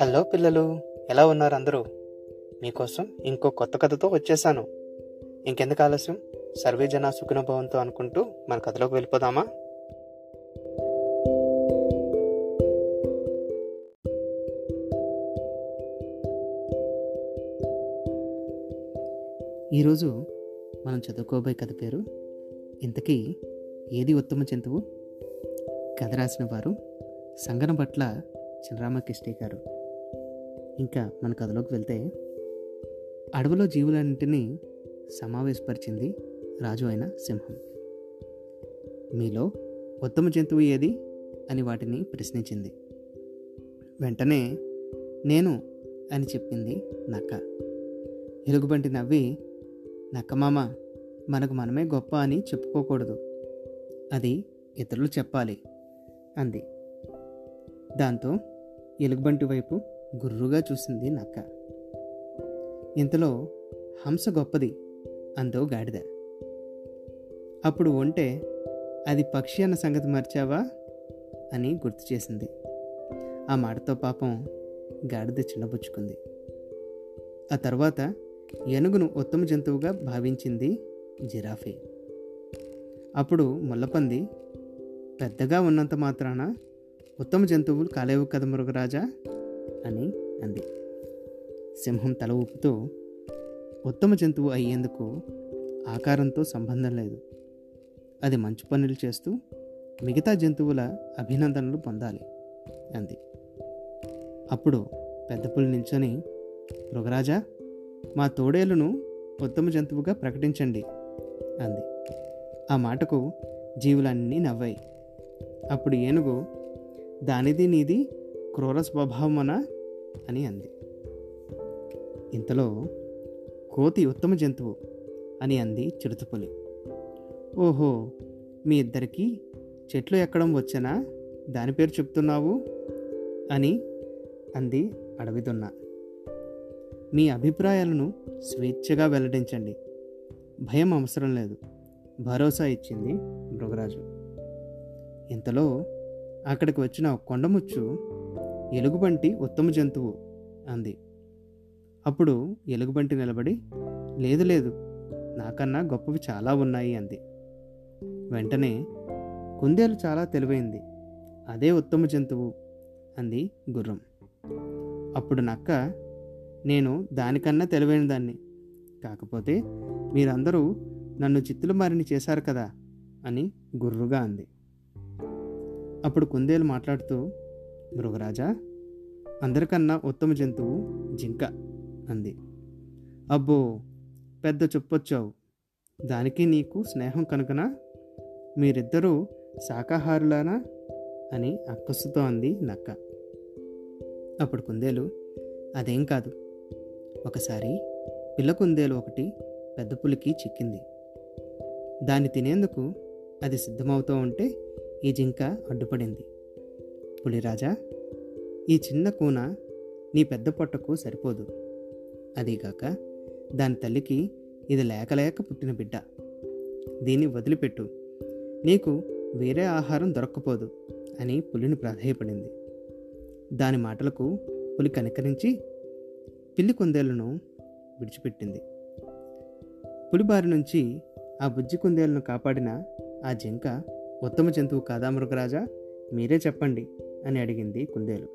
Hello పిల్లలు ఎలా ఉన్నారు అందరూ? మీకోసం ఇంకో కొత్త కథతో వచ్చేసాను. ఇంకెందుకు ఆలస్యం? సర్వే జన సుఖనుభవంతో అనుకుంటూ మన కథలోకి వెళ్ళిపోదామా? ఈరోజు మనం చదువుకోబోయే కథ పేరు ఇంతకీ ఏది ఉత్తమ జంతువు? కథ రాసిన వారు సంగన పట్ల చినరామకృష్ణ గారు. ఇంకా మన కథలోకి వెళ్తే అడవిలో జీవులన్నింటినీ సమావేశపరిచింది రాజు అయిన సింహం. మీలో ఉత్తమ జంతువు ఏది? అని వాటిని ప్రశ్నించింది. వెంటనే నేను అని చెప్పింది నక్క. ఎలుగుబంటి నవ్వి నక్కమామ మనకు మనమే గొప్ప అని చెప్పుకోకూడదు. అది ఇతరులు చెప్పాలి అంది. దాంతో ఎలుగుబంటి వైపు గుర్రుగా చూసింది నక్క. ఇంతలో హంస గొప్పది అందో గాడిద. అప్పుడు ఒంటే అది పక్షి అన్న సంగతి మర్చావా? అని గుర్తు చేసింది. ఆ మాటతో పాపం గాడిద చిన్నబుచ్చుకుంది. ఆ తర్వాత ఏనుగును ఉత్తమ జంతువుగా భావించింది జిరాఫే. అప్పుడు ముల్లపంది పెద్దగా ఉన్నంత మాత్రాన ఉత్తమ జంతువులు కాలేవు కదా అని అంది. సింహం తల ఊపుతూ ఉత్తమ జంతువు అయ్యేందుకు ఆకారంతో సంబంధం లేదు. అది మంచి పనులు చేస్తూ మిగతా జంతువుల అభినందనలు పొందాలి అంది. అప్పుడు పెద్ద పులి నిల్చొని మృగరాజా మా తోడేలును ఉత్తమ జంతువుగా ప్రకటించండి అంది. ఆ మాటకు జీవులన్నీ నవ్వాయి. అప్పుడు ఏనుగు దానిది నీది క్రూర స్వభావమనా అని అంది. ఇంతలో కోతి ఉత్తమ జంతువు అని అంది చిరుతపులి. ఓహో మీ ఇద్దరికీ చెట్లు ఎక్కడం వచ్చనా? దాని పేరు చెప్తున్నావు? అని అంది అడవిదున్న. మీ అభిప్రాయాలను స్వేచ్ఛగా వెల్లడించండి. భయం అవసరం లేదు. భరోసా ఇచ్చింది మృగరాజు. ఇంతలో అక్కడికి వచ్చిన కొండముచ్చు ఎలుగుబంటి ఉత్తమ జంతువు అంది. అప్పుడు ఎలుగుబంటి నిలబడి లేదు లేదు నాకన్నా గొప్పవి చాలా ఉన్నాయి అంది. వెంటనే కుందేలు చాలా తెలివైంది అదే ఉత్తమ జంతువు అంది గుర్రం. అప్పుడు నక్క నేను దానికన్నా తెలివైన దాన్ని కాకపోతే మీరందరూ నన్ను చిత్తులు మారిని చేశారు కదా అని గుర్రుగా అంది. అప్పుడు కుందేలు మాట్లాడుతూ మృగరాజా అందరికన్నా ఉత్తమ జంతువు జింక అంది. అబ్బో పెద్ద చెప్పొచ్చావు. దానికి నీకు స్నేహం కనుకనా? మీరిద్దరూ శాకాహారులానా అని అక్కసుతో అంది నక్క. అప్పుడు కుందేలు అదేం కాదు. ఒకసారి పిల్ల కుందేలు ఒకటి పెద్ద పులికి చిక్కింది. దాన్ని తినేందుకు అది సిద్ధమవుతూ ఉంటే ఈ జింక అడ్డుపడింది. పులిరాజా ఈ చిన్న కూన నీ పెద్ద పొట్టకు సరిపోదు. అదీగాక దాని తల్లికి ఇది లేకలేక పుట్టిన బిడ్డ. దీన్ని వదిలిపెట్టు. నీకు వేరే ఆహారం దొరక్కపోదు అని పులిని ప్రాధేయపడింది. దాని మాటలకు పులి కనికరించి పిల్లి కుందేళ్ళను విడిచిపెట్టింది. పులి బారి నుంచి ఆ బుజ్జి కుందేళ్ళను కాపాడిన ఆ జింక ఉత్తమ జంతువు కాదా మృగరాజా? మీరే చెప్పండి. అని అడిగింది కుందేలు.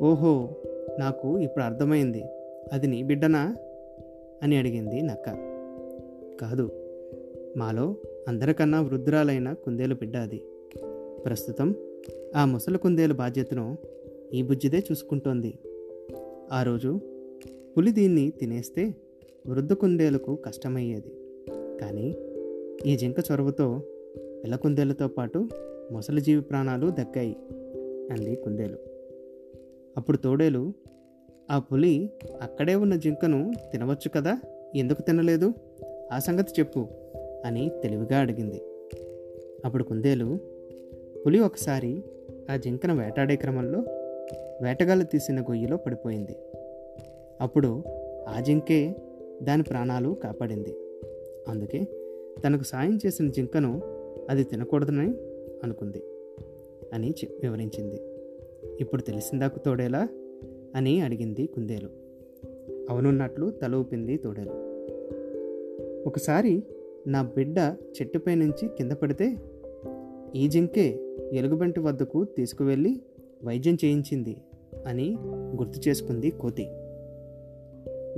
ఓహో నాకు ఇప్పుడు అర్థమైంది. అది నీ బిడ్డనా? అని అడిగింది నక్క. కాదు మాలో అందరికన్నా వృద్ధురాలైన కుందేలు బిడ్డ అది. ప్రస్తుతం ఆ ముసలి కుందేలు బాధ్యతను ఈ బుజ్జిదే చూసుకుంటోంది. ఆ రోజు పులి దీన్ని తినేస్తే వృద్ధ కుందేలకు కష్టమయ్యేది. కానీ ఈ జింక చొరవతో పిల్ల కుందేలతో పాటు మొసలి జీవి ప్రాణాలు దక్కాయి అంది కుందేలు. అప్పుడు తోడేలు ఆ పులి అక్కడే ఉన్న జింకను తినవచ్చు కదా? ఎందుకు తినలేదు? ఆ సంగతి చెప్పు అని తెలివిగా అడిగింది. అప్పుడు కుందేలు పులి ఒకసారి ఆ జింకను వేటాడే క్రమంలో వేటగాళ్ళు తీసిన గొయ్యిలో పడిపోయింది. అప్పుడు ఆ జింకే దాని ప్రాణాలు కాపాడింది. అందుకే తనకు సాయం చేసిన జింకను అది తినకూడదని అనుకుంది అని వివరించింది. ఇప్పుడు తెలిసిందాకు తోడేలా? అని అడిగింది కుందేలు. అవునున్నట్లు తల ఊపింది తోడేలు. ఒకసారి నా బిడ్డ చెట్టుపై నుంచి కింద పడితే ఈ జింకే ఎలుగుబంటి వద్దకు తీసుకువెళ్ళి వైద్యం చేయించింది అని గుర్తు చేసుకుంది కోతి.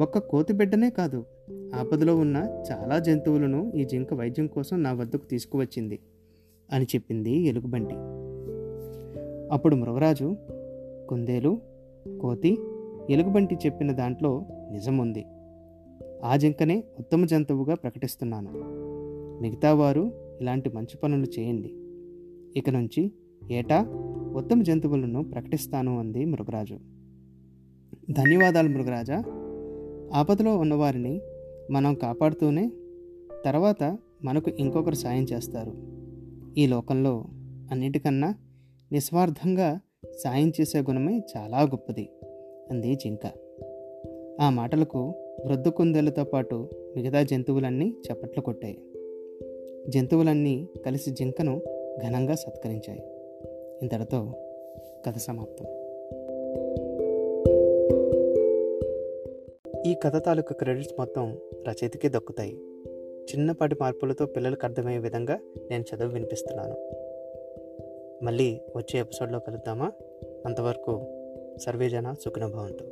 ఒక్క కోతి బిడ్డనే కాదు ఆపదలో ఉన్న చాలా జంతువులను ఈ జింక వైద్యం కోసం నా వద్దకు తీసుకువచ్చింది. అని చెప్పింది ఎలుగుబంటి. అప్పుడు మృగరాజు కుందేలు కోతి ఎలుగుబంటి చెప్పిన దాంట్లో నిజముంది ఆ జింకనే ఉత్తమ జంతువుగా ప్రకటిస్తున్నాను. మిగతా వారు ఇలాంటి మంచి పనులు చేయండి. ఇక నుంచి ఏటా ఉత్తమ జంతువులను ప్రకటిస్తాను అంది మృగరాజు. ధన్యవాదాలు మృగరాజా. ఆపదలో ఉన్నవారిని మనం కాపాడుతూనే తర్వాత మనకు ఇంకొకరు సాయం చేస్తారు. ఈ లోకంలో అన్నిటికన్నా నిస్వార్థంగా సాయం చేసే గుణమే చాలా గొప్పది. అంది జింక. ఆ మాటలకు వృద్ధ కుందేలతో పాటు మిగతా జంతువులన్నీ చప్పట్లు కొట్టాయి. జంతువులన్నీ కలిసి జింకను ఘనంగా సత్కరించాయి. ఇంతటితో కథ సమాప్తం. ఈ కథ తాలూకు క్రెడిట్స్ మొత్తం రచయితకే దక్కుతాయి. చిన్నపాటి మార్పులతో పిల్లలకు అర్థమయ్యే విధంగా నేను చదువు వినిపిస్తున్నాను. మళ్ళీ వచ్చే ఎపిసోడ్లో కలుద్దామా? అంతవరకు సర్వేజన సుఖనుభవంతో